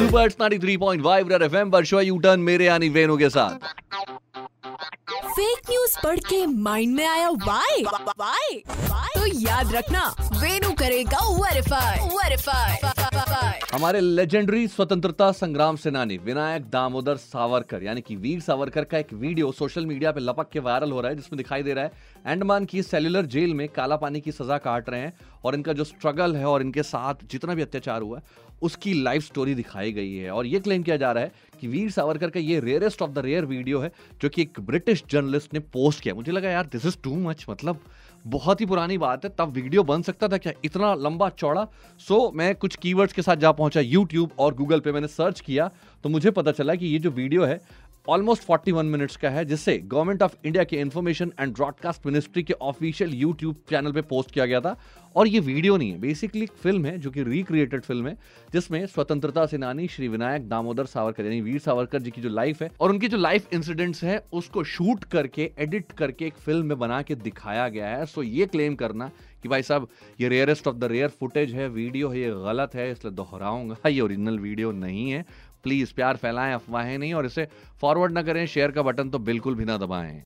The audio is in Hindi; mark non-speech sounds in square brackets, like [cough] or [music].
सुपर 93.5 रेड एफएम पर शो यू टर्न मेरे यानी वेनु के साथ। फेक न्यूज़ पढ़ के माइंड में आया वाई वाई तो याद रखना वेनु करेगा वेरीफाई वेरीफाई हमारे लेजेंडरी स्वतंत्रता संग्राम सेनानी विनायक दामोदर सावरकर यानी कि वीर सावरकर का एक वीडियो सोशल मीडिया पे लपक के वायरल हो रहा है जिसमें दिखाई दे रहा है अंडमान की सेल्युलर जेल में काला पानी की सजा काट रहे हैं और इनका जो स्ट्रगल है और इनके साथ जितना भी अत्याचार हुआ है उसकी लाइफ स्टोरी दिखाई गई है। और ये क्लेम किया जा रहा है कि वीर सावरकर का ये rarest of the rare video है जो कि एक ब्रिटिश जर्नलिस्ट ने पोस्ट किया। मुझे लगा यार दिस इज़ टू मच मतलब बहुत ही पुरानी बात है तब वीडियो बन सकता था क्या? इतना लंबा चौड़ा? सो so, मैं कुछ कीवर्ड्स के साथ जा पहुँचा यूट्यूब और गूगल पे मैंने सर्च किया तो मुझे पता चला कि ये जो वीडियो है ऑलमोस्ट 41 मिनट्स का है जिससे गवर्नमेंट ऑफ़ इंडिया के इंफॉर्मेशन एंड ब्रॉडकास्ट मिनिस्ट्री के ऑफिशियल यूट्यूब चैनल पे पोस्ट किया गया था। और ये वीडियो नहीं है बेसिकली एक फ़िल्म है, जो कि रिक्रिएटेड फ़िल्म है, जिसमें स्वतंत्रता सेनानी श्री विनायक दामोदर सावरकर, यानी वीर सावरकर जी की जो लाइफ है और उनकी जो लाइफ इंसिडेंट्स है, उसको शूट करके एडिट करके एक फ़िल्म में बना के दिखाया गया है। सो ये क्लेम करना कि भाई साहब, ये rarest of the rare footage है वीडियो है, ये गलत है, इसलिए दोहराऊँगा। [laughs] ये ओरिजिनल वीडियो नहीं है। प्लीज़ प्यार फैलाएँ, अफवाहें नहीं, और इसे फॉरवर्ड ना करें शेयर का बटन तो बिल्कुल भी ना दबाएँ।